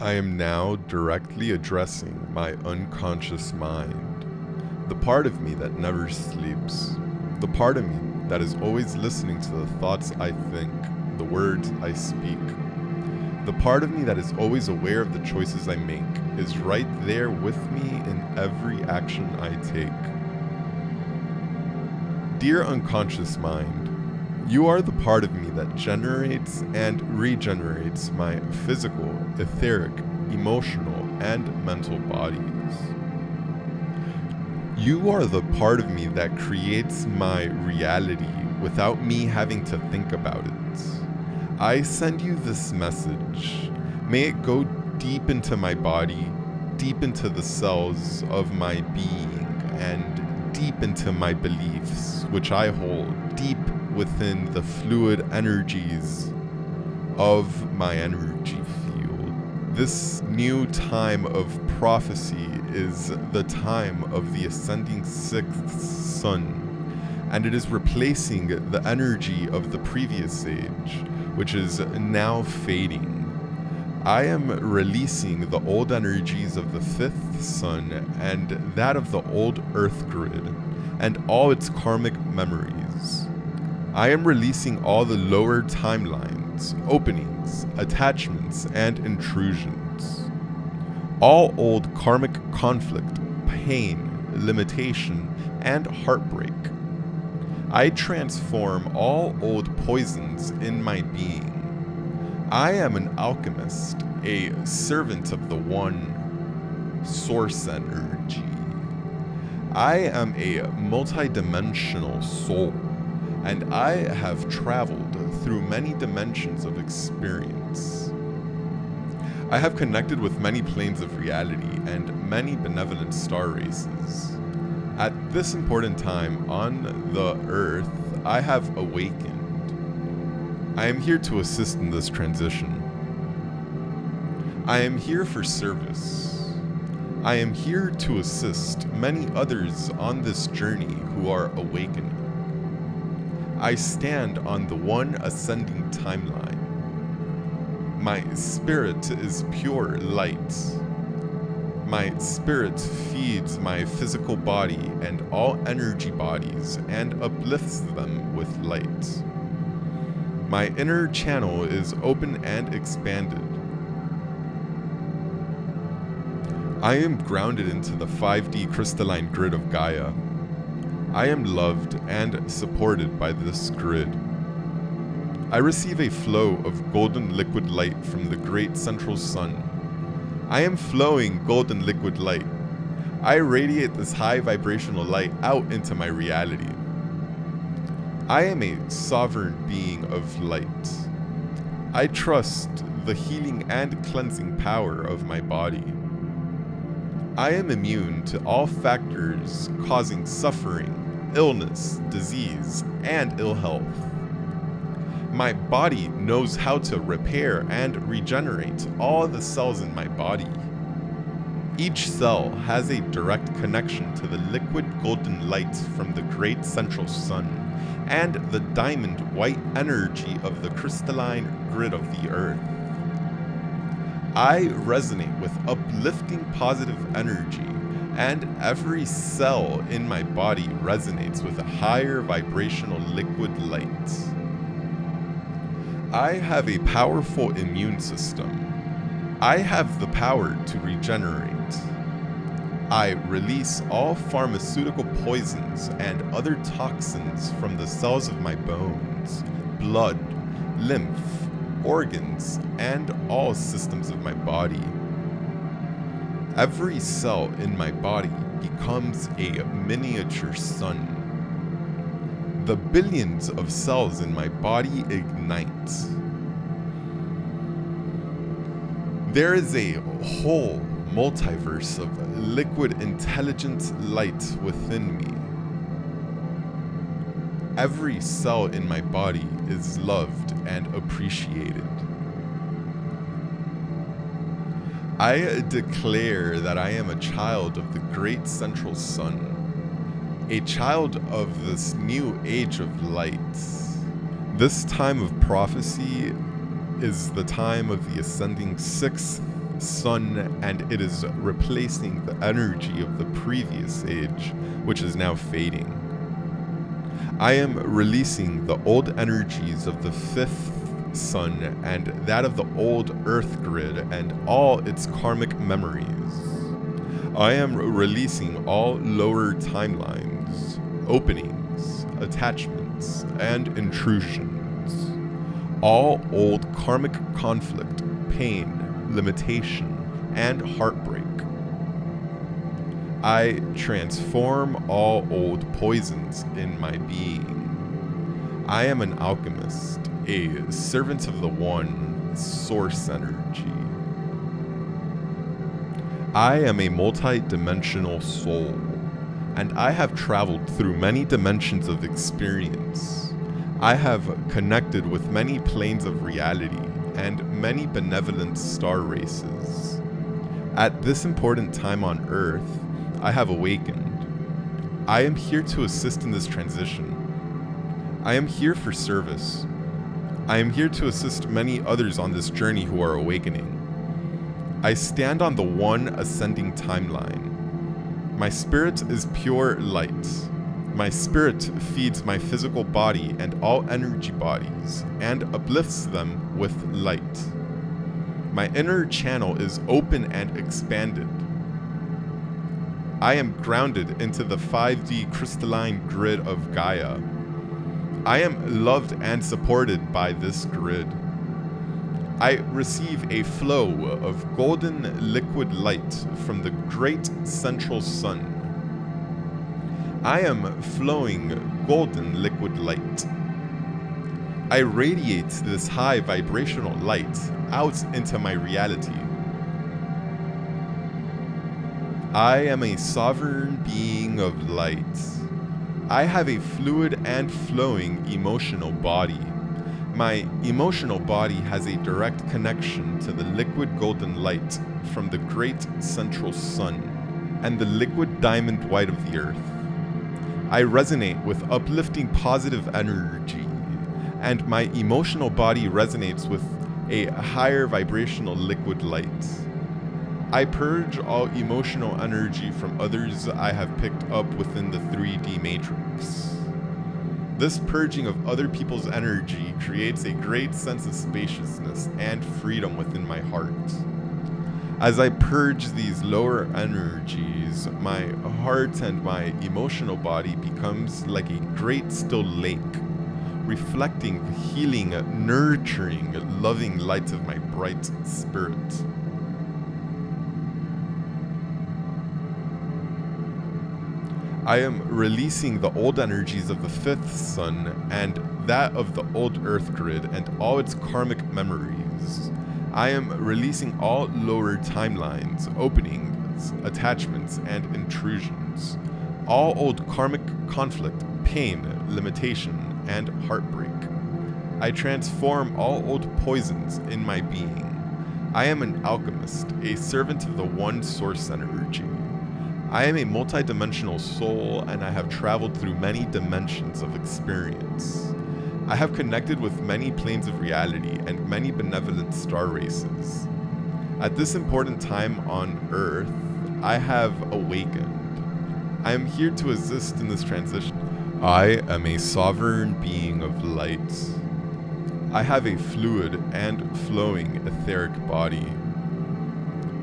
I am now directly addressing my unconscious mind, the part of me that never sleeps, the part of me that is always listening to the thoughts I think, the words I speak. The part of me that is always aware of the choices I make is right there with me in every action I take. Dear unconscious mind, you are the part of me that generates and regenerates my physical, etheric, emotional, and mental bodies. You are the part of me that creates my reality without me having to think about it. I send you this message. May it go deep into my body, deep into the cells of my being, and deep into my beliefs, which I hold deep within the fluid energies of my energy field. This new time of prophecy is the time of the ascending sixth sun, and it is replacing the energy of the previous age, which is now fading. I am releasing the old energies of the fifth sun and that of the old earth grid and all its karmic memories. I am releasing all the lower timelines, openings, attachments, and intrusions. All old karmic conflict, pain, limitation, and heartbreak. I transform all old poisons in my being. I am an alchemist, a servant of the one source energy. I am a multidimensional soul and I have traveled through many dimensions of experience. I have connected with many planes of reality and many benevolent star races. At this important time on the earth, I have awakened. I am here to assist in this transition. I am here for service. I am here to assist many others on this journey who are awakening. I stand on the one ascending timeline. My spirit is pure light. My spirit feeds my physical body and all energy bodies and uplifts them with light. My inner channel is open and expanded. I am grounded into the 5D crystalline grid of Gaia. I am loved and supported by this grid. I receive a flow of golden liquid light from the great central sun. I am flowing golden liquid light. I radiate this high vibrational light out into my reality. I am a sovereign being of light. I trust the healing and cleansing power of my body. I am immune to all factors causing suffering, illness, disease, and ill health. My body knows how to repair and regenerate all the cells in my body. Each cell has a direct connection to the liquid golden light from the great central sun and the diamond white energy of the crystalline grid of the earth. I resonate with uplifting positive energy, and every cell in my body resonates with a higher vibrational liquid light. I have a powerful immune system. I have the power to regenerate. I release all pharmaceutical poisons and other toxins from the cells of my bones, blood, lymph, organs, and all systems of my body. Every cell in my body becomes a miniature sun. The billions of cells in my body ignite. There is a whole multiverse of liquid intelligent light within me. Every cell in my body is loved and appreciated. I declare that I am a child of the great central sun, a child of this new age of light. This time of prophecy is the time of the ascending sixth sun and it is replacing the energy of the previous age, which is now fading. I am releasing the old energies of the fifth sun and that of the old earth grid and all its karmic memories. I am releasing all lower timelines, openings, attachments, and intrusions. All old karmic conflict, pain, limitation, and heartbreak. I transform all old poisons in my being. I am an alchemist, a servant of the One, source energy. I am a multi dimensional soul, and I have traveled through many dimensions of experience. I have connected with many planes of reality and many benevolent star races. At this important time on Earth, I have awakened. I am here to assist in this transition. I am here for service. I am here to assist many others on this journey who are awakening. I stand on the one ascending timeline. My spirit is pure light. My spirit feeds my physical body and all energy bodies and uplifts them with light. My inner channel is open and expanded. I am grounded into the 5D crystalline grid of Gaia. I am loved and supported by this grid. I receive a flow of golden liquid light from the great central sun. I am flowing golden liquid light. I radiate this high vibrational light out into my reality. I am a sovereign being of light. I have a fluid and flowing emotional body. My emotional body has a direct connection to the liquid golden light from the great central sun and the liquid diamond white of the earth. I resonate with uplifting positive energy, and my emotional body resonates with a higher vibrational liquid light. I purge all emotional energy from others I have picked up within the 3D matrix. This purging of other people's energy creates a great sense of spaciousness and freedom within my heart. As I purge these lower energies, my heart and my emotional body becomes like a great still lake, reflecting the healing, nurturing, loving light of my bright spirit. I am releasing the old energies of the fifth sun and that of the old earth grid and all its karmic memories. I am releasing all lower timelines, openings, attachments, and intrusions. All old karmic conflict, pain, limitation, and heartbreak. I transform all old poisons in my being. I am an alchemist, a servant of the one source energy. I am a multidimensional soul and I have traveled through many dimensions of experience. I have connected with many planes of reality and many benevolent star races. At this important time on Earth, I have awakened. I am here to assist in this transition. I am a sovereign being of light. I have a fluid and flowing etheric body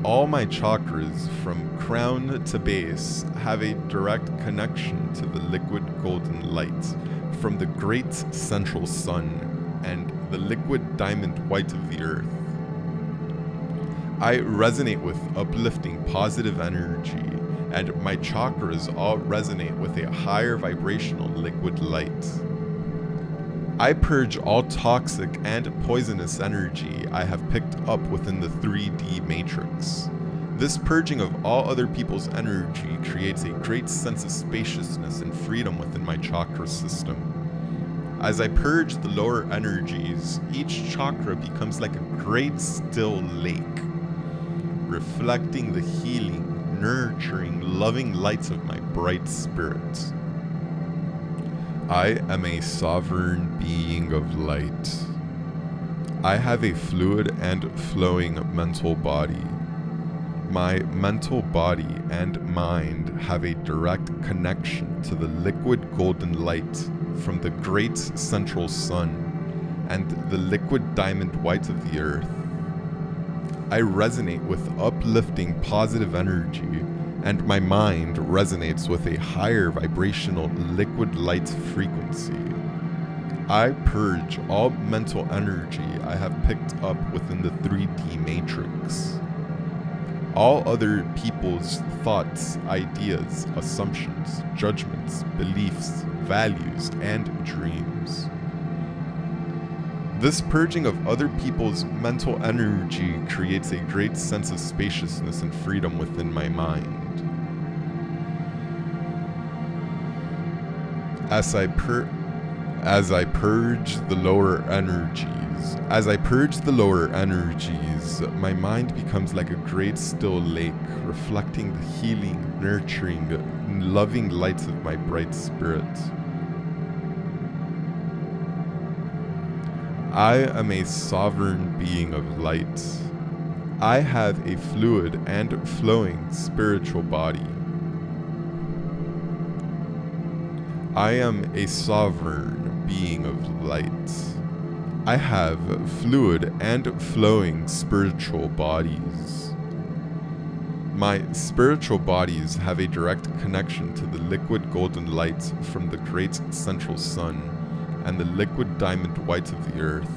all my chakras from crown to base have a direct connection to the liquid golden light from the great central sun and the liquid diamond white of the earth. I resonate with uplifting positive energy, and my chakras all resonate with a higher vibrational liquid light. I purge all toxic and poisonous energy I have picked up within the 3D matrix. This purging of all other people's energy creates a great sense of spaciousness and freedom within my chakra system. As I purge the lower energies, each chakra becomes like a great still lake, reflecting the healing, nurturing, loving lights of my bright spirit. I am a sovereign being of light. I have a fluid and flowing mental body. My mental body and mind have a direct connection to the liquid golden light from the great central sun and the liquid diamond white of the earth. I resonate with uplifting positive energy, and my mind resonates with a higher vibrational liquid light frequency. I purge all mental energy I have picked up within the 3D matrix. All other people's thoughts, ideas, assumptions, judgments, beliefs, values, and dreams. This purging of other people's mental energy creates a great sense of spaciousness and freedom within my mind. As I pur- as I purge the lower energies, as I purge the lower energies, my mind becomes like a great still lake, reflecting the healing, nurturing, loving lights of my bright spirit. I am a sovereign being of light. I have a fluid and flowing spiritual body. I am a sovereign being of light. I have fluid and flowing spiritual bodies. My spiritual bodies have a direct connection to the liquid golden light from the great central sun and the liquid diamond white of the earth.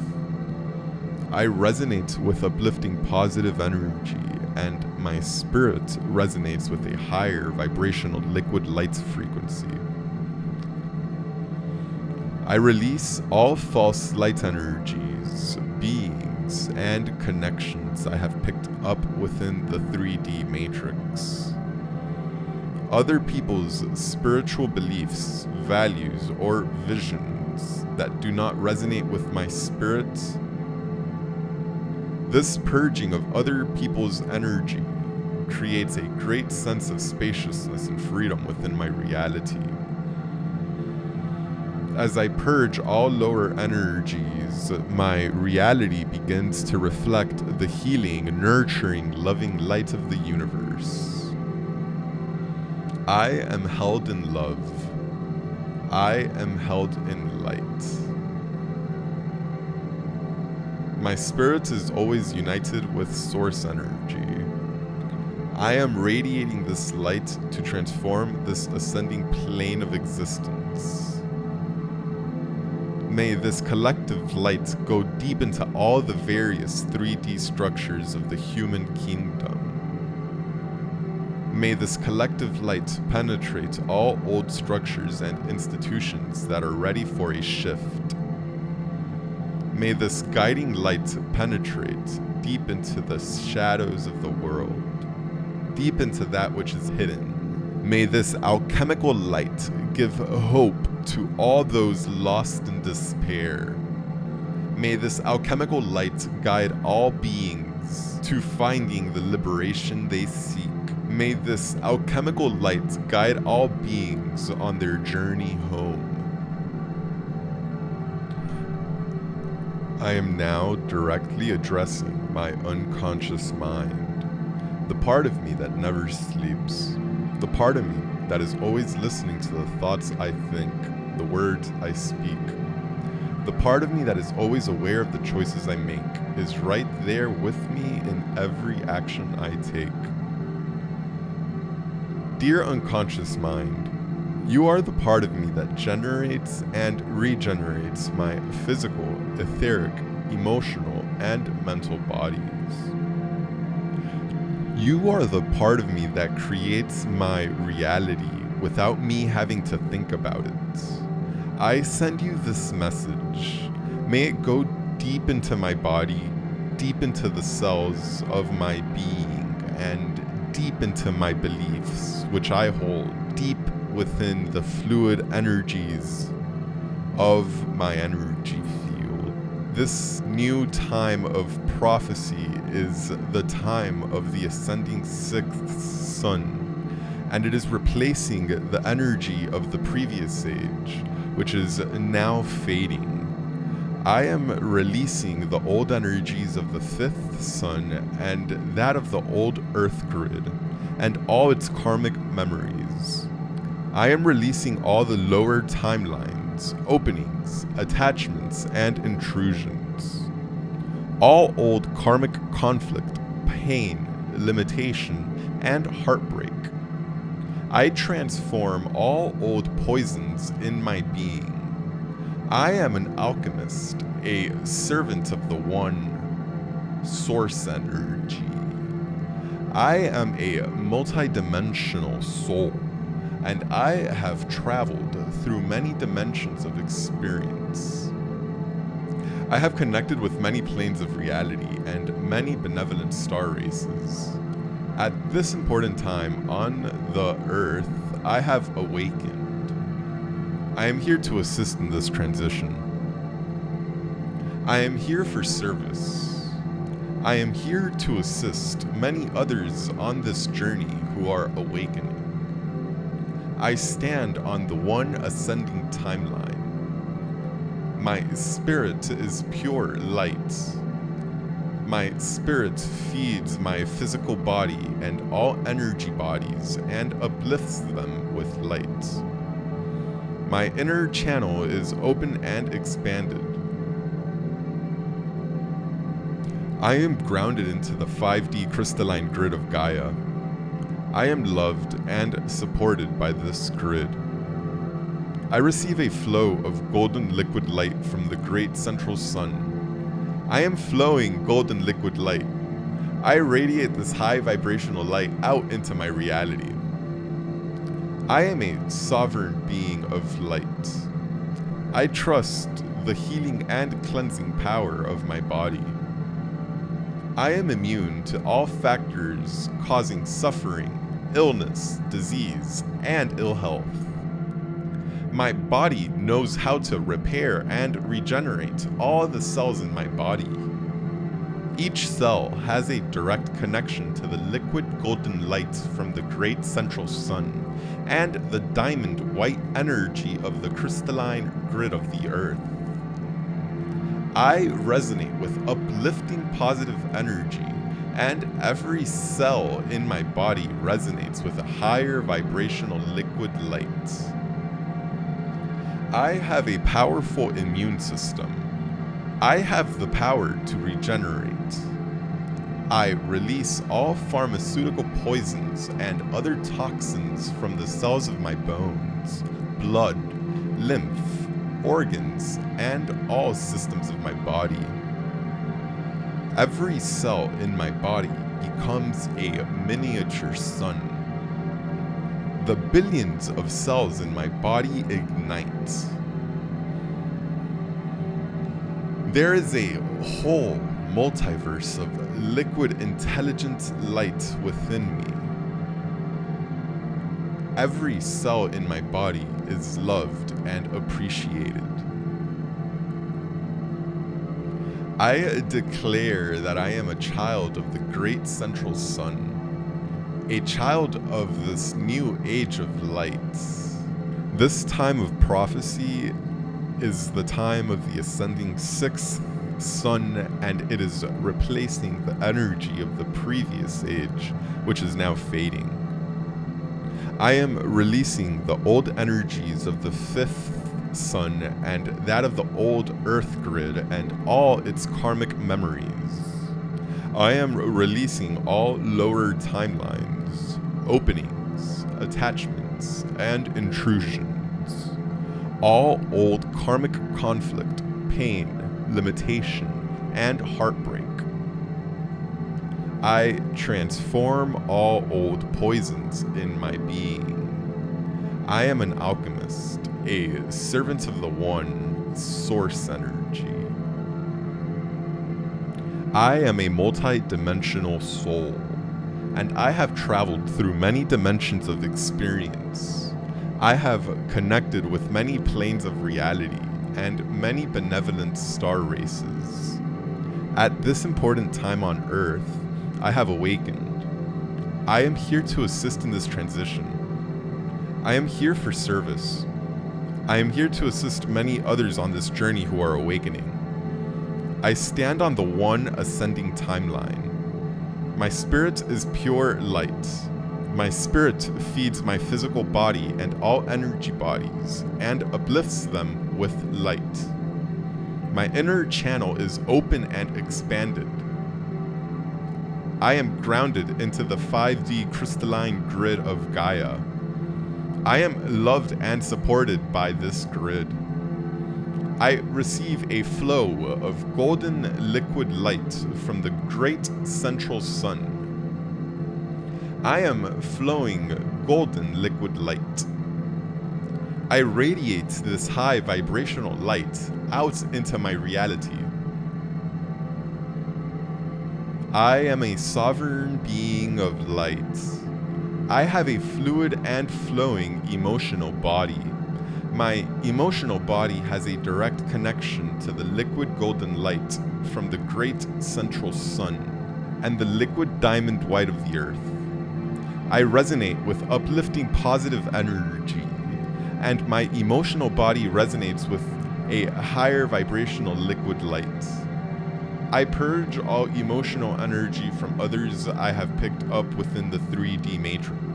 I resonate with uplifting positive energy, and my spirit resonates with a higher vibrational liquid light frequency. I release all false light energies, beings, and connections I have picked up within the 3D matrix. Other people's spiritual beliefs, values, or visions that do not resonate with my spirit. This purging of other people's energy creates a great sense of spaciousness and freedom within my reality. As I purge all lower energies, my reality begins to reflect the healing, nurturing, loving light of the universe. I am held in love. I am held in light. My spirit is always united with source energy. I am radiating this light to transform this ascending plane of existence. May this collective light go deep into all the various 3D structures of the human kingdom. May this collective light penetrate all old structures and institutions that are ready for a shift. May this guiding light penetrate deep into the shadows of the world, deep into that which is hidden. May this alchemical light give hope to all those lost in despair. May this alchemical light guide all beings to finding the liberation they seek. May this alchemical light guide all beings on their journey home. I am now directly addressing my unconscious mind, the part of me that never sleeps, the part of me that is always listening to the thoughts I think, the words I speak. The part of me that is always aware of the choices I make is right there with me in every action I take. Dear unconscious mind, you are the part of me that generates and regenerates my physical, etheric, emotional, and mental bodies. You are the part of me that creates my reality without me having to think about it. I send you this message. May it go deep into my body, deep into the cells of my being, and deep into my beliefs, which I hold deep within the fluid energies of my energy field. This new time of prophecy is the time of the ascending sixth sun, and it is replacing the energy of the previous age, which is now fading. I am releasing the old energies of the fifth sun and that of the old earth grid and all its karmic memories. I am releasing all the lower timelines, openings, attachments, and intrusions. All old karmic conflict, pain, limitation, and heartbreak. I transform all old poisons in my being. I am an alchemist, a servant of the one source energy. I am a multidimensional soul, and I have traveled through many dimensions of experience. I have connected with many planes of reality and many benevolent star races. At this important time on the earth, I have awakened. I am here to assist in this transition. I am here for service. I am here to assist many others on this journey who are awakening. I stand on the one ascending timeline. My spirit is pure light. My spirit feeds my physical body and all energy bodies and uplifts them with light. My inner channel is open and expanded. I am grounded into the 5D crystalline grid of Gaia. I am loved and supported by this grid. I receive a flow of golden liquid light from the great central sun. I am flowing golden liquid light. I radiate this high vibrational light out into my reality. I am a sovereign being of light. I trust the healing and cleansing power of my body. I am immune to all factors causing suffering, illness, disease, and ill health. My body knows how to repair and regenerate all the cells in my body. Each cell has a direct connection to the liquid golden light from the great central sun and the diamond white energy of the crystalline grid of the earth. I resonate with uplifting positive energy, and every cell in my body resonates with a higher vibrational liquid light. I have a powerful immune system. I have the power to regenerate. I release all pharmaceutical poisons and other toxins from the cells of my bones, blood, lymph, organs, and all systems of my body. Every cell in my body becomes a miniature sun. The billions of cells in my body ignite. There is a whole multiverse of liquid intelligent light within me. Every cell in my body is loved and appreciated. I declare that I am a child of the great central sun, a child of this new age of lights. This time of prophecy is the time of the ascending sixth sun, and it is replacing the energy of the previous age, which is now fading. I am releasing the old energies of the fifth sun and that of the old earth grid and all its karmic memories. I am releasing all lower timelines, openings, attachments, and intrusions. All old karmic conflict, pain, limitation, and heartbreak I transform all old poisons in my being. I am an alchemist, a servant of the one source energy. I am a multi-dimensional soul, and I have traveled through many dimensions of experience. I have connected with many planes of reality and many benevolent star races. At this important time on Earth, I have awakened. I am here to assist in this transition. I am here for service. I am here to assist many others on this journey who are awakening. I stand on the one ascending timeline. My spirit is pure light. My spirit feeds my physical body and all energy bodies and uplifts them with light. My inner channel is open and expanded. I am grounded into the 5D crystalline grid of Gaia. I am loved and supported by this grid. I receive a flow of golden liquid light from the great central sun. I am flowing golden liquid light. I radiate this high vibrational light out into my reality. I am a sovereign being of light. I have a fluid and flowing emotional body. My emotional body has a direct connection to the liquid golden light from the great central sun and the liquid diamond white of the earth. I resonate with uplifting positive energy, and my emotional body resonates with a higher vibrational liquid light. I purge all emotional energy from others I have picked up within the 3D matrix.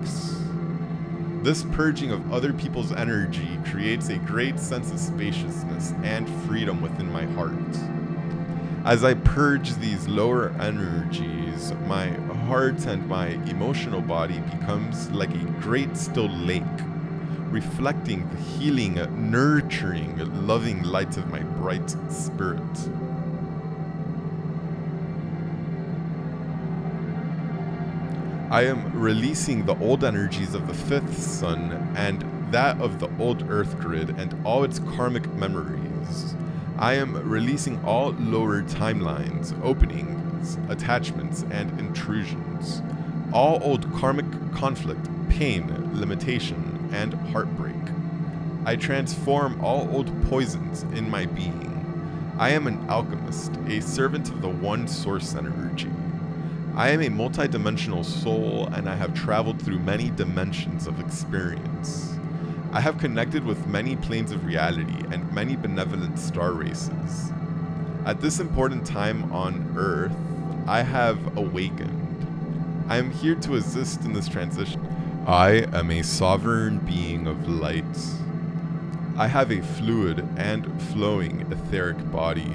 This purging of other people's energy creates a great sense of spaciousness and freedom within my heart. As I purge these lower energies, my heart and my emotional body becomes like a great still lake, reflecting the healing, nurturing, loving light of my bright spirit. I am releasing the old energies of the fifth sun and that of the old earth grid and all its karmic memories. I am releasing all lower timelines, openings, attachments, and intrusions. All old karmic conflict, pain, limitation, and heartbreak. I transform all old poisons in my being. I am an alchemist, a servant of the one source energy. I am a multidimensional soul and I have traveled through many dimensions of experience. I have connected with many planes of reality and many benevolent star races. At this important time on Earth, I have awakened. I am here to assist in this transition. I am a sovereign being of light. I have a fluid and flowing etheric body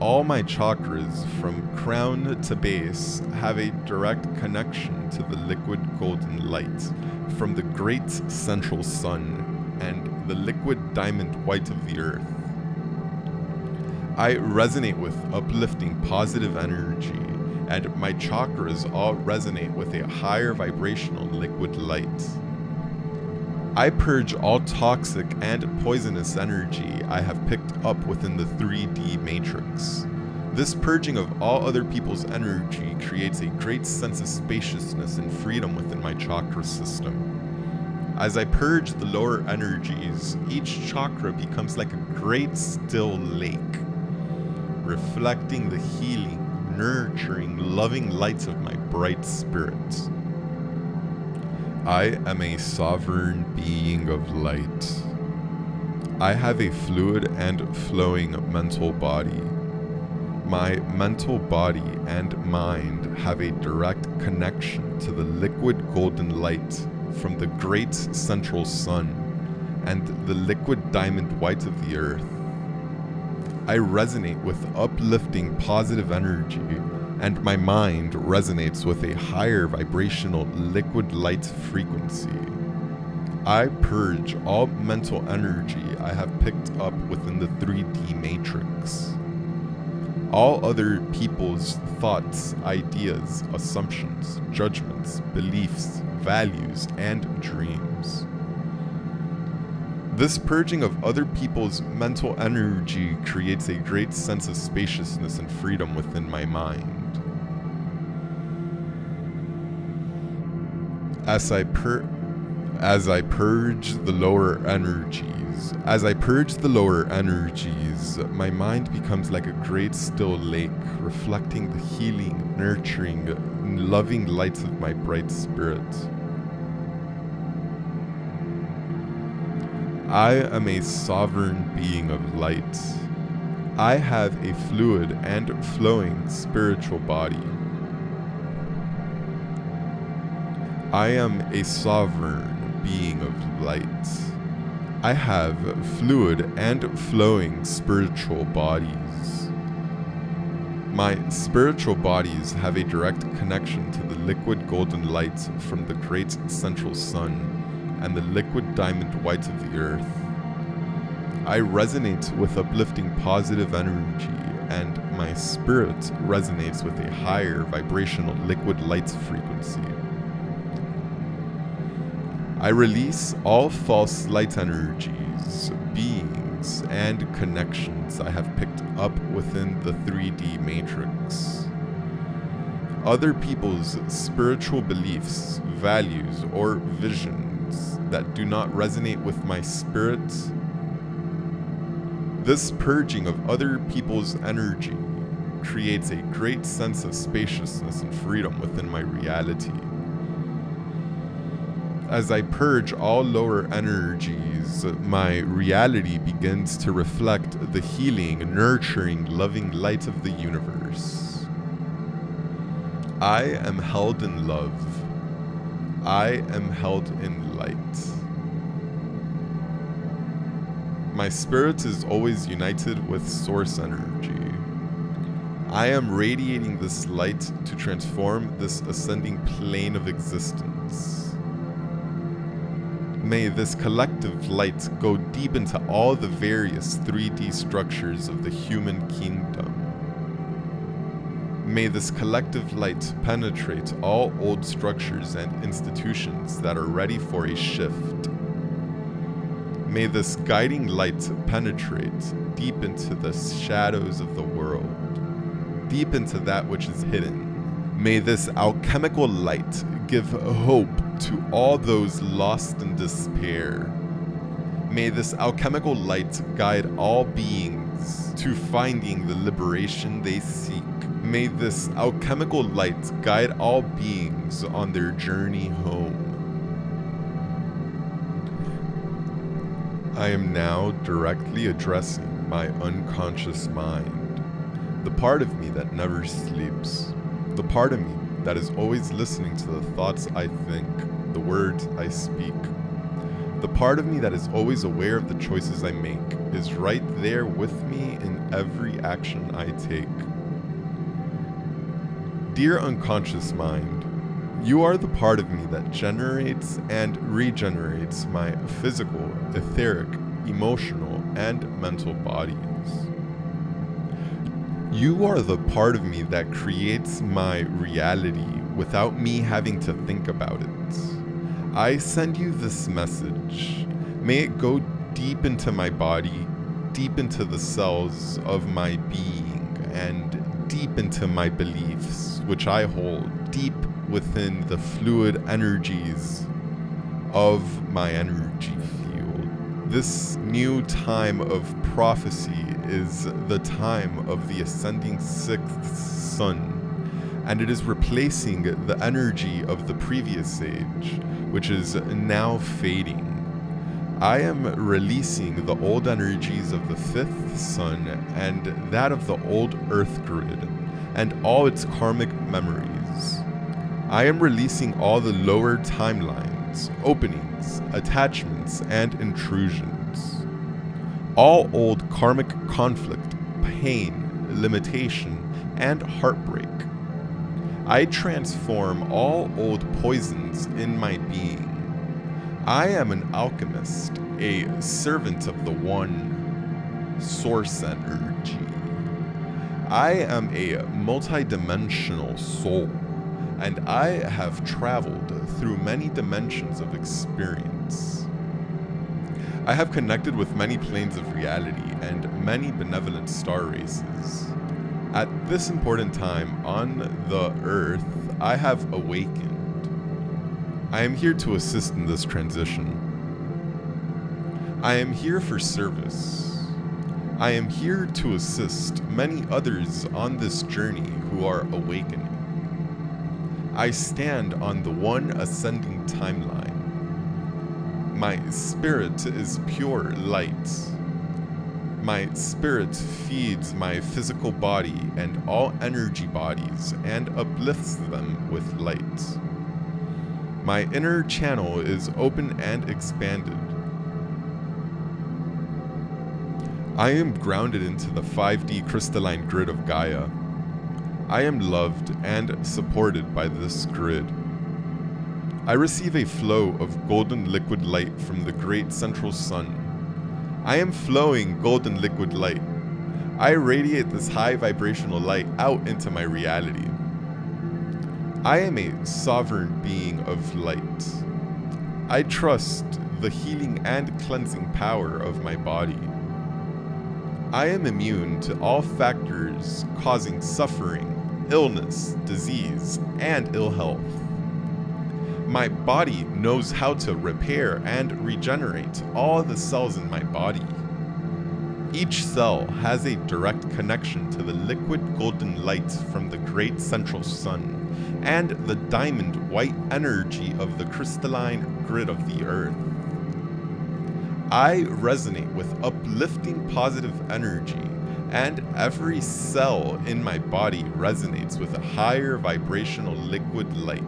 all my chakras, from crown to base, have a direct connection to the liquid golden light from the great central sun and the liquid diamond white of the earth. I resonate with uplifting positive energy, and my chakras all resonate with a higher vibrational liquid light. I purge all toxic and poisonous energy I have picked up within the 3D matrix. This purging of all other people's energy creates a great sense of spaciousness and freedom within my chakra system. As I purge the lower energies, each chakra becomes like a great still lake, reflecting the healing, nurturing, loving lights of my bright spirit. I am a sovereign being of light. I have a fluid and flowing mental body. My mental body and mind have a direct connection to the liquid golden light from the great central sun and the liquid diamond white of the earth. I resonate with uplifting positive energy and my mind resonates with a higher vibrational liquid light frequency. I purge all mental energy I have picked up within the 3D matrix. All other people's thoughts, ideas, assumptions, judgments, beliefs, values, and dreams. This purging of other people's mental energy creates a great sense of spaciousness and freedom within my mind. As I pur as I purge the lower energies, as I purge the lower energies, my mind becomes like a great still lake, reflecting the healing, nurturing, loving lights of my bright spirit. I am a sovereign being of light. I have a fluid and flowing spiritual body. I am a sovereign being of light. I have fluid and flowing spiritual bodies. My spiritual bodies have a direct connection to the liquid golden light from the great central sun and the liquid diamond white of the earth. I resonate with uplifting positive energy, and my spirit resonates with a higher vibrational liquid light frequency. I release all false light energies, beings, and connections I have picked up within the 3D matrix. Other people's spiritual beliefs, values, or visions that do not resonate with my spirit this purging of other people's energy creates a great sense of spaciousness and freedom within my reality. As I purge all lower energies, my reality begins to reflect the healing, nurturing, loving light of the universe. I am held in love. I am held in light. My spirit is always united with source energy. I am radiating this light to transform this ascending plane of existence. May this collective light go deep into all the various 3D structures of the human kingdom. May this collective light penetrate all old structures and institutions that are ready for a shift. May this guiding light penetrate deep into the shadows of the world, deep into that which is hidden. May this alchemical light give hope to all those lost in despair. May this alchemical light guide all beings to finding the liberation they seek. May this alchemical light guide all beings on their journey home. I am now directly addressing my unconscious mind, the part of me that never sleeps, the part of me that is always listening to the thoughts I think, the words I speak. The part of me that is always aware of the choices I make is right there with me in every action I take. Dear unconscious mind, you are the part of me that generates and regenerates my physical, etheric, emotional, and mental bodies. You are the part of me that creates my reality without me having to think about it. I send you this message. May it go deep into my body, deep into the cells of my being, and deep into my beliefs, which I hold deep within the fluid energies of my energy. This new time of prophecy is the time of the ascending sixth sun, and it is replacing the energy of the previous age, which is now fading. I am releasing the old energies of the fifth sun and that of the old earth grid and all its karmic memories. I am releasing all the lower timelines, openings, attachments, and intrusions. All old karmic conflict, pain, limitation, and heartbreak. I transform all old poisons in my being. I am an alchemist, a servant of the one source energy. I am a multidimensional soul and I have traveled through many dimensions of experience. I have connected with many planes of reality and many benevolent star races. At this important time on the earth, I have awakened. I am here to assist in this transition. I am here for service. I am here to assist many others on this journey who are awakening. I stand on the one ascending timeline. My spirit is pure light. My spirit feeds my physical body and all energy bodies and uplifts them with light. My inner channel is open and expanded. I am grounded into the 5D crystalline grid of Gaia. I am loved and supported by this grid. I receive a flow of golden liquid light from the great central sun. I am flowing golden liquid light. I radiate this high vibrational light out into my reality. I am a sovereign being of light. I trust the healing and cleansing power of my body. I am immune to all factors causing suffering, illness, disease, and ill health. My body knows how to repair and regenerate all the cells in my body. Each cell has a direct connection to the liquid golden light from the great central sun and the diamond white energy of the crystalline grid of the earth. I resonate with uplifting positive energy, and every cell in my body resonates with a higher vibrational liquid light.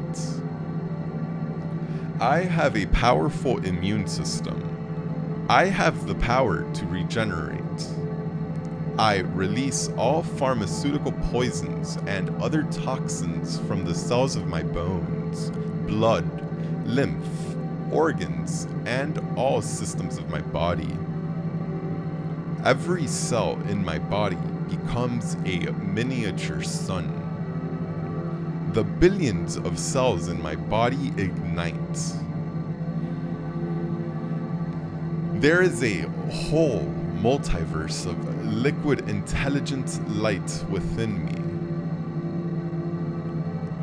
I have a powerful immune system. I have the power to regenerate. I release all pharmaceutical poisons and other toxins from the cells of my bones, blood, lymph, organs, and all systems of my body. Every cell in my body becomes a miniature sun. The billions of cells in my body ignite. There is a whole multiverse of liquid intelligent light within me.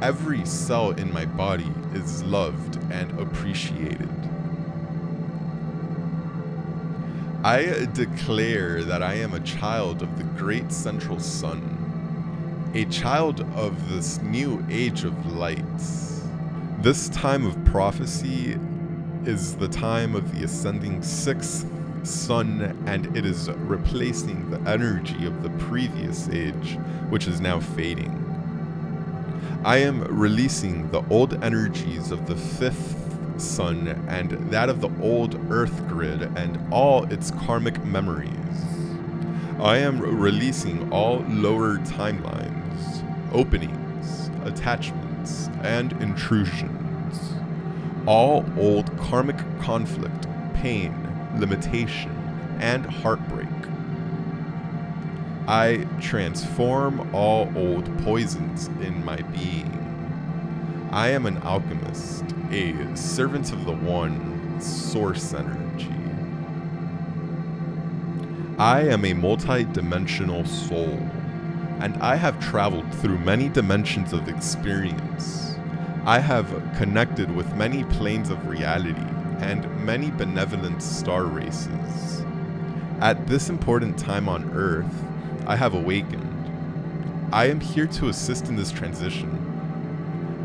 Every cell in my body is loved and appreciated. I declare that I am a child of the great central sun, a child of this new age of lights. This time of prophecy is the time of the ascending sixth sun, and it is replacing the energy of the previous age, which is now fading. I am releasing the old energies of the fifth sun and that of the old earth grid and all its karmic memories. I am releasing all lower timelines, openings, attachments, and intrusions. All old karmic conflict, pain, limitation, and heartbreak. I transform all old poisons in my being. I am an alchemist, a servant of the One, source energy. I am a multi-dimensional soul, and I have traveled through many dimensions of experience. I have connected with many planes of reality and many benevolent star races. At this important time on Earth, I have awakened. I am here to assist in this transition.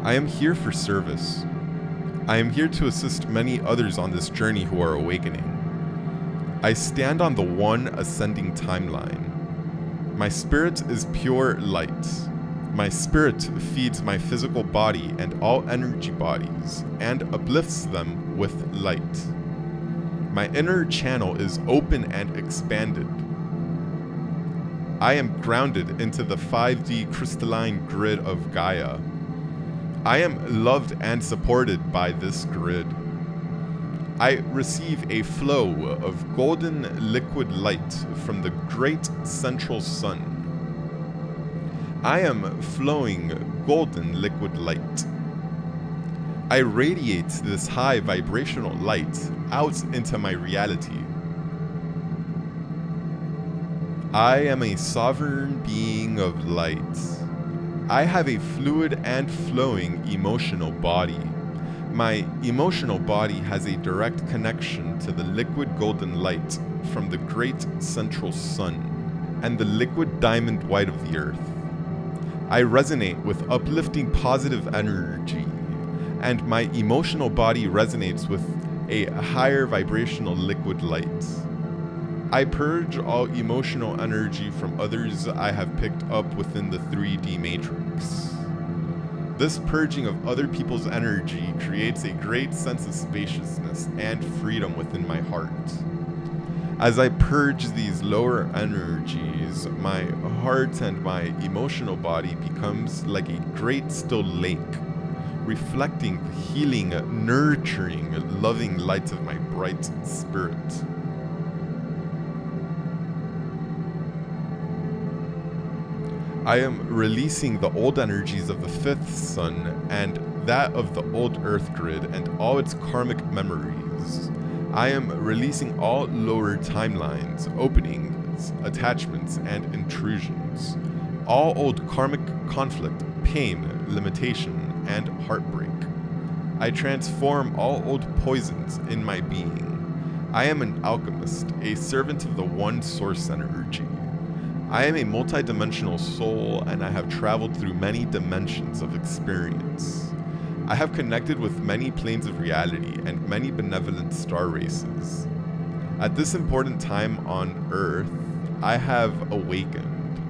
I am here for service. I am here to assist many others on this journey who are awakening. I stand on the one ascending timeline. My spirit is pure light. My spirit feeds my physical body and all energy bodies and uplifts them with light. My inner channel is open and expanded. I am grounded into the 5D crystalline grid of Gaia. I am loved and supported by this grid. I receive a flow of golden liquid light from the great central sun. I am flowing golden liquid light. I radiate this high vibrational light out into my reality. I am a sovereign being of light. I have a fluid and flowing emotional body. My emotional body has a direct connection to the liquid golden light from the great central sun and the liquid diamond white of the earth. I resonate with uplifting positive energy, and my emotional body resonates with a higher vibrational liquid light. I purge all emotional energy from others I have picked up within the 3D matrix. This purging of other people's energy creates a great sense of spaciousness and freedom within my heart. As I purge these lower energies, my heart and my emotional body becomes like a great still lake, reflecting the healing, nurturing, loving light of my bright spirit. I am releasing the old energies of the fifth sun and that of the old earth grid and all its karmic memories. I am releasing all lower timelines, openings, attachments, and intrusions. All old karmic conflict, pain, limitation, and heartbreak. I transform all old poisons in my being. I am an alchemist, a servant of the one source energy. I am a multidimensional soul and I have traveled through many dimensions of experience. I have connected with many planes of reality and many benevolent star races. At this important time on Earth, I have awakened.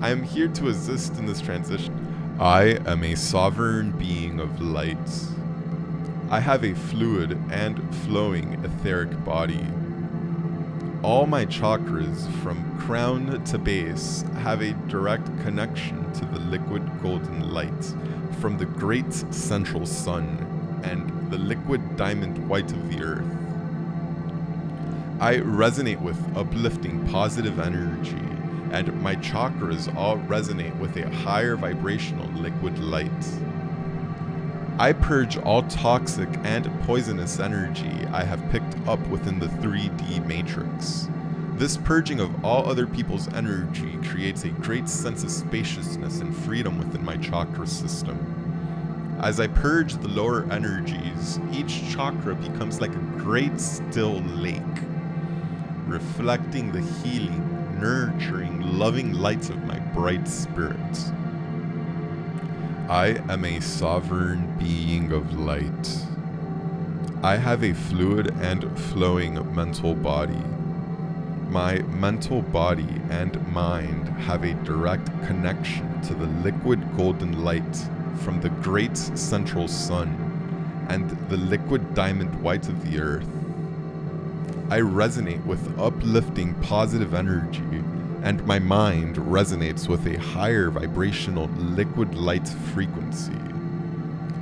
I am here to assist in this transition. I am a sovereign being of light. I have a fluid and flowing etheric body all my chakras, from crown to base, have a direct connection to the liquid golden light from the great central sun and the liquid diamond white of the earth. I resonate with uplifting positive energy, and my chakras all resonate with a higher vibrational liquid light. I purge all toxic and poisonous energy I have picked up within the 3D matrix. This purging of all other people's energy creates a great sense of spaciousness and freedom within my chakra system. As I purge the lower energies, each chakra becomes like a great still lake, reflecting the healing, nurturing, loving lights of my bright spirit. I am a sovereign being of light. I have a fluid and flowing mental body. My mental body and mind have a direct connection to the liquid golden light from the great central sun and the liquid diamond white of the earth. I resonate with uplifting positive energy and my mind resonates with a higher vibrational liquid light frequency.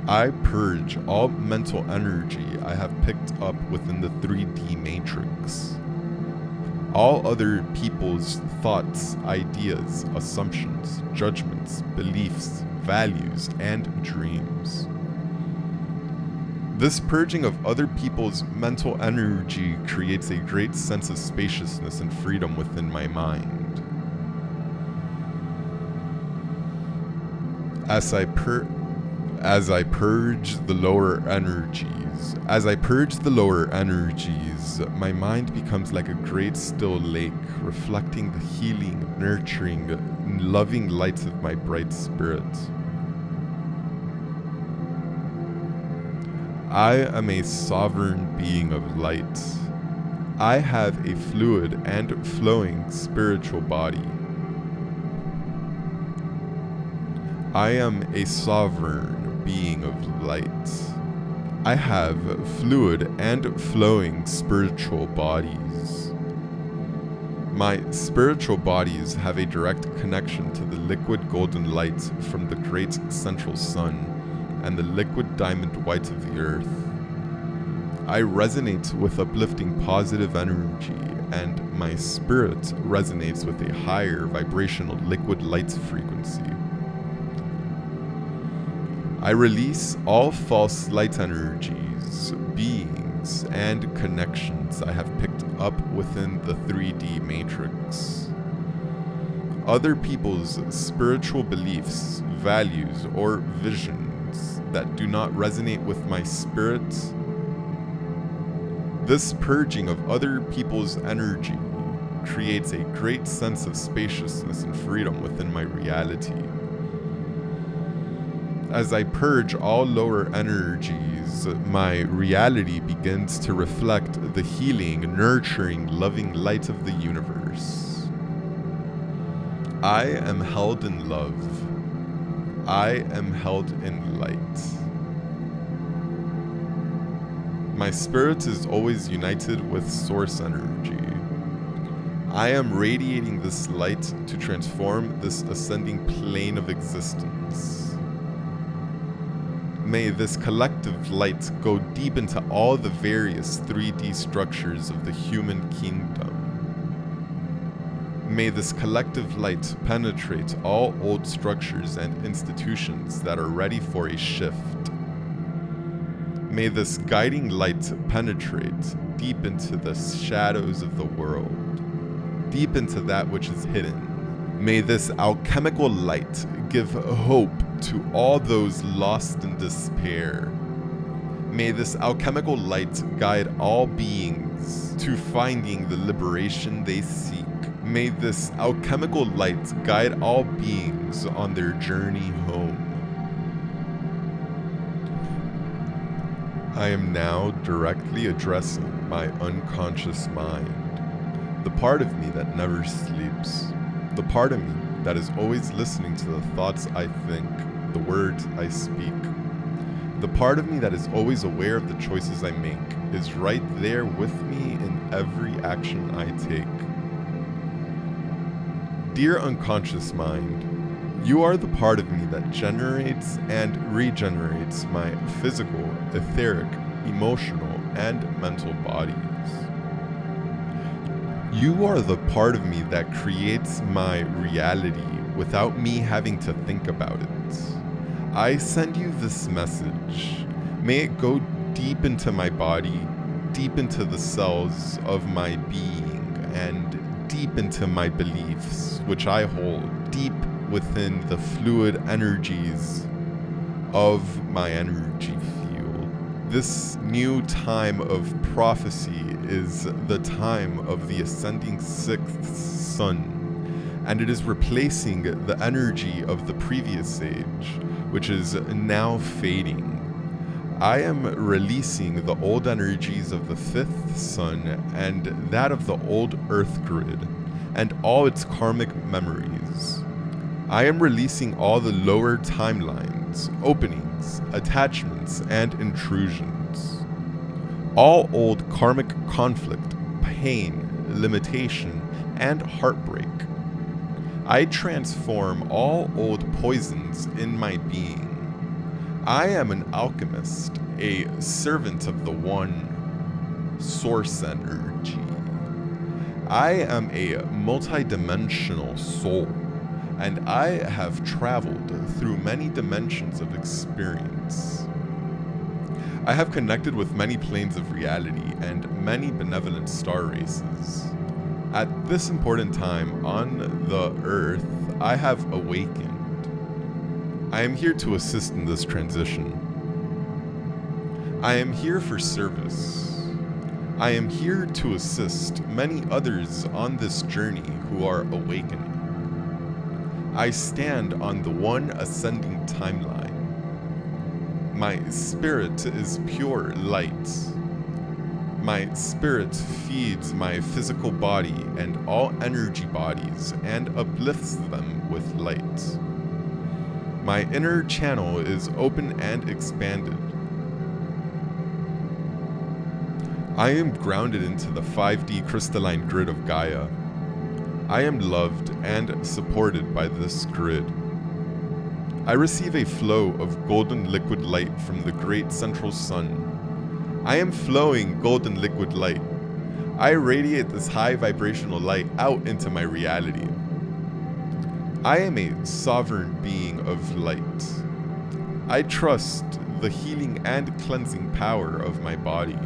I purge all mental energy I have picked up within the 3D matrix. All other people's thoughts, ideas, assumptions, judgments, beliefs, values, and dreams. This purging of other people's mental energy creates a great sense of spaciousness and freedom within my mind. As I pur as I purge the lower energies, as I purge the lower energies, my mind becomes like a great still lake, reflecting the healing, nurturing, loving lights of my bright spirit. I am a sovereign being of light. I have a fluid and flowing spiritual body. I am a sovereign being of light. I have fluid and flowing spiritual bodies. My spiritual bodies have a direct connection to the liquid golden light from the great central sun and the liquid diamond white of the earth. I resonate with uplifting positive energy, and my spirit resonates with a higher vibrational liquid light frequency. I release all false light energies, beings, and connections I have picked up within the 3D matrix. Other people's spiritual beliefs, values, or visions that do not resonate with my spirit. This purging of other people's energy creates a great sense of spaciousness and freedom within my reality. As I purge all lower energies, my reality begins to reflect the healing, nurturing, loving light of the universe. I am held in love. I am held in light. My spirit is always united with source energy. I am radiating this light to transform this ascending plane of existence. May this collective light go deep into all the various 3D structures of the human kingdom. May this collective light penetrate all old structures and institutions that are ready for a shift. May this guiding light penetrate deep into the shadows of the world deep into that which is hidden. May this alchemical light give hope to all those lost in despair. May this alchemical light guide all beings to finding the liberation they seek. May this alchemical light guide all beings on their journey home. I am now directly addressing my unconscious mind the part of me that never sleeps, the part of me that is always listening to the thoughts I think, the words I speak. The part of me that is always aware of the choices I make is right there with me in every action I take. Dear unconscious mind, you are the part of me that generates and regenerates my physical, etheric, emotional, and mental bodies. You are the part of me that creates my reality without me having to think about it. I send you this message. May it go deep into my body, deep into the cells of my being, and deep into my beliefs, which I hold deep within the fluid energies of my energy. This new time of prophecy is the time of the ascending sixth sun, and it is replacing the energy of the previous age, which is now fading. I am releasing the old energies of the fifth sun and that of the old earth grid and all its karmic memories. I am releasing all the lower timelines, attachments, and intrusions all old karmic conflict, pain, limitation, and heartbreak. I transform all old poisons in my being. I am an alchemist, a servant of the one source energy. I am a multidimensional soul, and I have traveled through many dimensions of experience. I have connected with many planes of reality and many benevolent star races. At this important time on the earth, I have awakened. I am here to assist in this transition. I am here for service. I am here to assist many others on this journey who are awakening. I stand on the one ascending timeline my spirit is pure light. My spirit feeds my physical body and all energy bodies and uplifts them with light. My inner channel is open and expanded. I am grounded into the 5D crystalline grid of Gaia. I am loved and supported by this grid. I receive a flow of golden liquid light from the great central sun. I am flowing golden liquid light. I radiate this high vibrational light out into my reality. I am a sovereign being of light. I trust the healing and cleansing power of my body.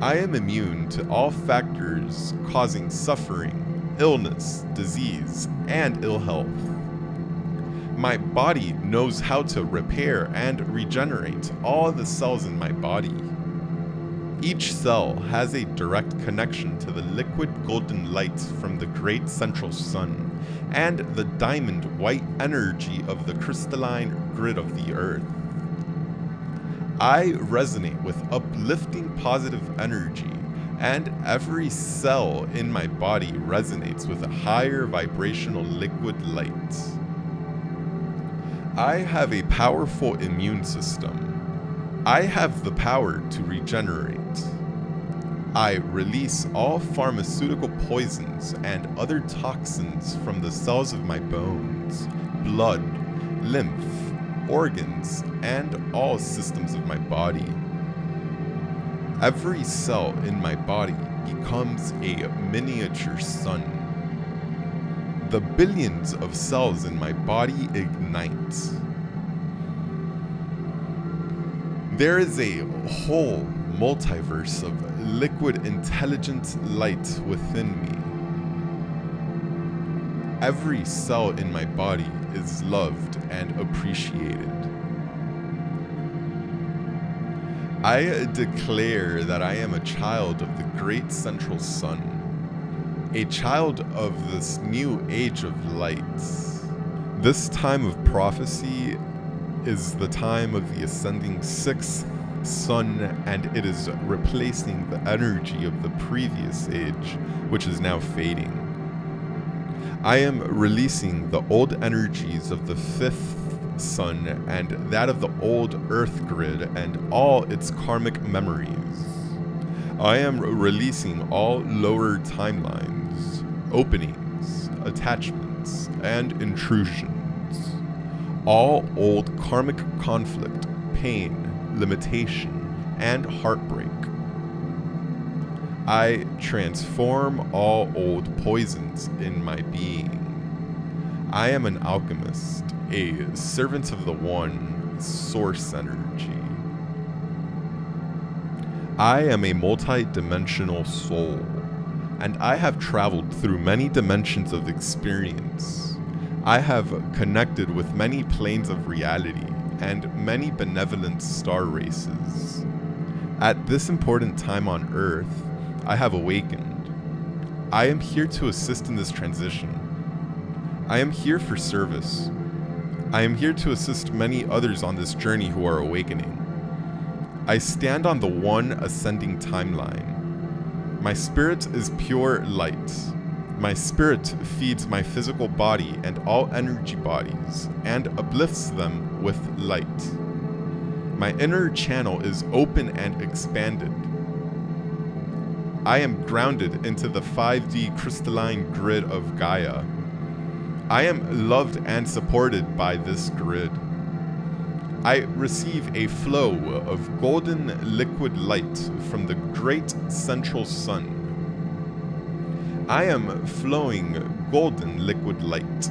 I am immune to all factors causing suffering, illness, disease, and ill health. My body knows how to repair and regenerate all the cells in my body. Each cell has a direct connection to the liquid golden light from the great central sun and the diamond white energy of the crystalline grid of the earth. I resonate with uplifting positive energy, and every cell in my body resonates with a higher vibrational liquid light. I have a powerful immune system. I have the power to regenerate. I release all pharmaceutical poisons and other toxins from the cells of my bones, blood, lymph, organs, and all systems of my body. Every cell in my body becomes a miniature sun. The billions of cells in my body ignite. There is a whole multiverse of liquid intelligent light within me. Every cell in my body is loved and appreciated. I declare that I am a child of the great central sun, a child of this new age of light. This time of prophecy is the time of the ascending sixth sun, and it is replacing the energy of the previous age, which is now fading. I am releasing the old energies of the fifth sun and that of the old earth grid and all its karmic memories. I am releasing all lower timelines, openings, attachments, and intrusions. All old karmic conflict, pain, limitation, and heartbreak. I transform all old poisons in my being. I am an alchemist, a servant of the One, source energy. I am a multi-dimensional soul, and I have traveled through many dimensions of experience. I have connected with many planes of reality and many benevolent star races. At this important time on Earth, I have awakened. I am here to assist in this transition. I am here for service. I am here to assist many others on this journey who are awakening. I stand on the one ascending timeline. My spirit is pure light. My spirit feeds my physical body and all energy bodies and uplifts them with light. My inner channel is open and expanded. I am grounded into the 5D crystalline grid of Gaia. I am loved and supported by this grid. I receive a flow of golden liquid light from the great central sun. I am flowing golden liquid light.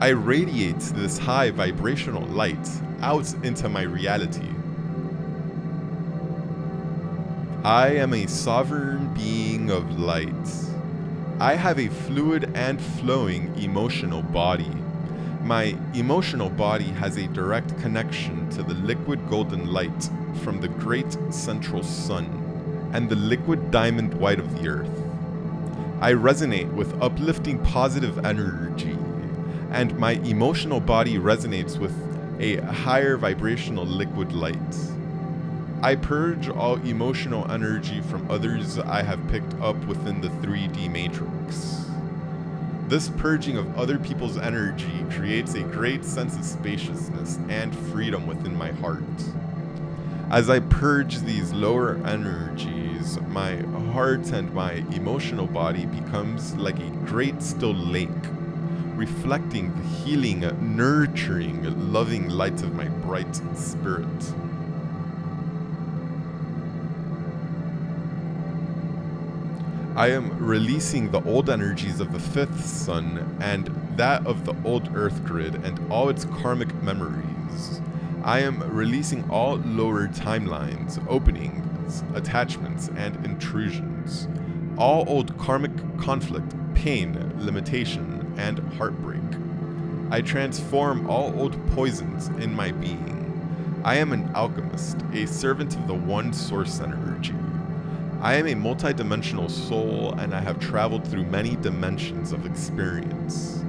I radiate this high vibrational light out into my reality. I am a sovereign being of light. I have a fluid and flowing emotional body. My emotional body has a direct connection to the liquid golden light from the great central sun and the liquid diamond white of the earth. I resonate with uplifting positive energy, and my emotional body resonates with a higher vibrational liquid light. I purge all emotional energy from others I have picked up within the 3D matrix. This purging of other people's energy creates a great sense of spaciousness and freedom within my heart. As I purge these lower energies, my heart and my emotional body becomes like a great still lake, reflecting the healing, nurturing, loving light of my bright spirit. I am releasing the old energies of the fifth sun and that of the old earth grid and all its karmic memories. I am releasing all lower timelines, openings, attachments, and intrusions. All old karmic conflict, pain, limitation, and heartbreak. I transform all old poisons in my being. I am an alchemist, a servant of the one source energy. I am a multidimensional soul, and I have traveled through many dimensions of experience.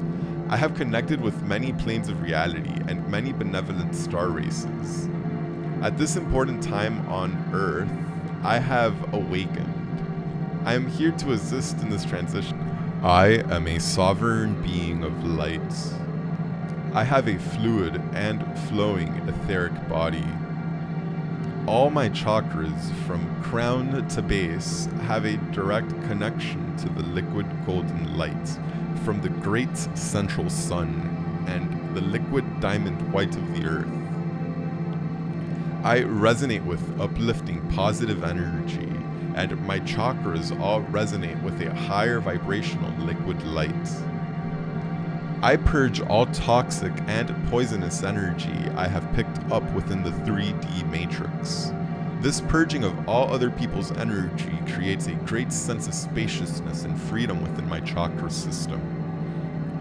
I have connected with many planes of reality and many benevolent star races. At this important time on Earth, I have awakened. I am here to assist in this transition. I am a sovereign being of light. I have a fluid and flowing etheric body. All my chakras, from crown to base, have a direct connection to the liquid golden light from the great central sun and the liquid diamond white of the earth. I resonate with uplifting positive energy, and my chakras all resonate with a higher vibrational liquid light. I purge all toxic and poisonous energy I have picked up within the 3D matrix. This purging of all other people's energy creates a great sense of spaciousness and freedom within my chakra system.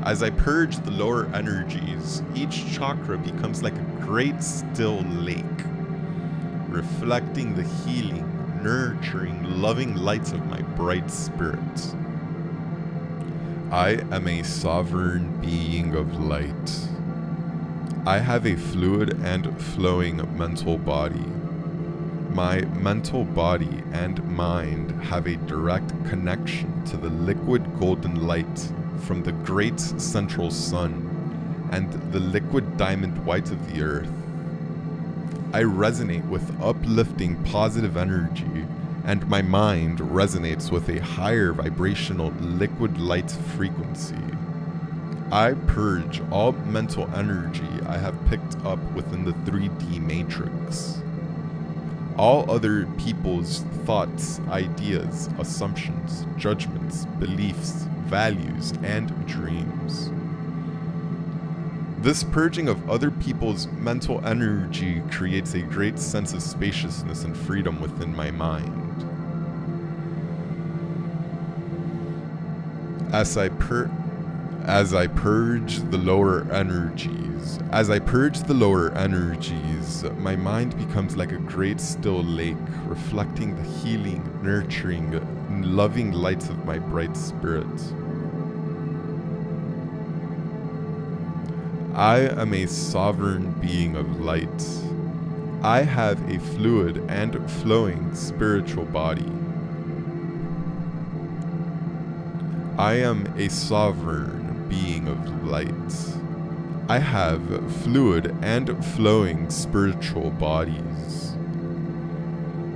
As I purge the lower energies, each chakra becomes like a great still lake reflecting the healing, nurturing, loving lights of my bright spirit. I am a sovereign being of light. I have a fluid and flowing mental body. My mental body and mind have a direct connection to the liquid golden light from the great central sun and the liquid diamond white of the earth. I resonate with uplifting positive energy, and my mind resonates with a higher vibrational liquid light frequency. I purge all mental energy I have picked up within the 3D matrix. All other people's thoughts, ideas, assumptions, judgments, beliefs, values, and dreams. This purging of other people's mental energy creates a great sense of spaciousness and freedom within my mind. As I pur- as I purge the lower energies, as I purge the lower energies, my mind becomes like a great still lake, reflecting the healing, nurturing, loving lights of my bright spirit. I am a sovereign being of light. I have a fluid and flowing spiritual body. I am a sovereign being of light. I have fluid and flowing spiritual bodies.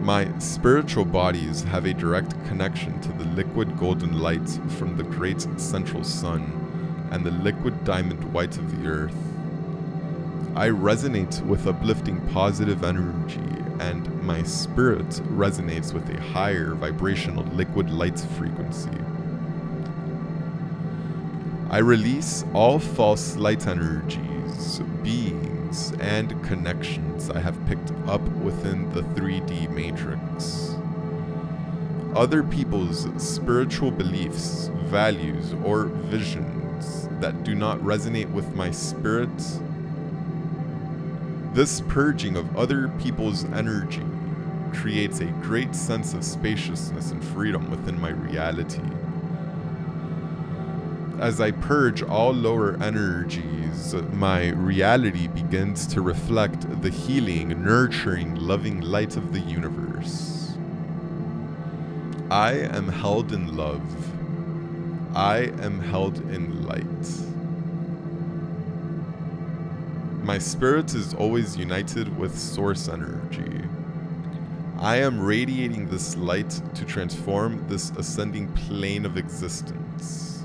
My spiritual bodies have a direct connection to the liquid golden light from the great central sun and the liquid diamond white of the earth. I resonate with uplifting positive energy, and my spirit resonates with a higher vibrational liquid light frequency. I release all false light energies, beings, and connections I have picked up within the 3D matrix. Other people's spiritual beliefs, values, or visions that do not resonate with my spirit. This purging of other people's energy creates a great sense of spaciousness and freedom within my reality. As I purge all lower energies, my reality begins to reflect the healing, nurturing, loving light of the universe. I am held in love I am held in light. My spirit is always united with source energy. I am radiating this light to transform this ascending plane of existence.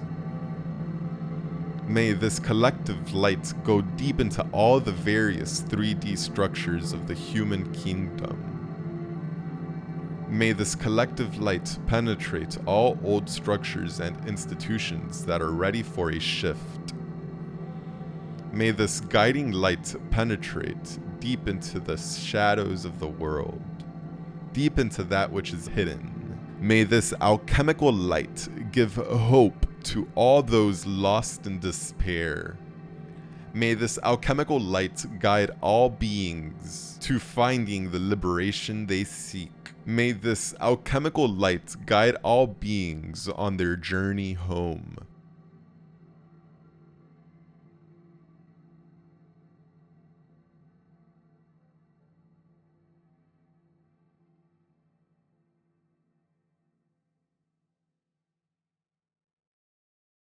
May this collective light go deep into all the various 3D structures of the human kingdom. May this collective light penetrate all old structures and institutions that are ready for a shift. May this guiding light penetrate deep into the shadows of the world, deep into that which is hidden. May this alchemical light give hope to all those lost in despair. May this alchemical light guide all beings to finding the liberation they seek. May this alchemical light guide all beings on their journey home.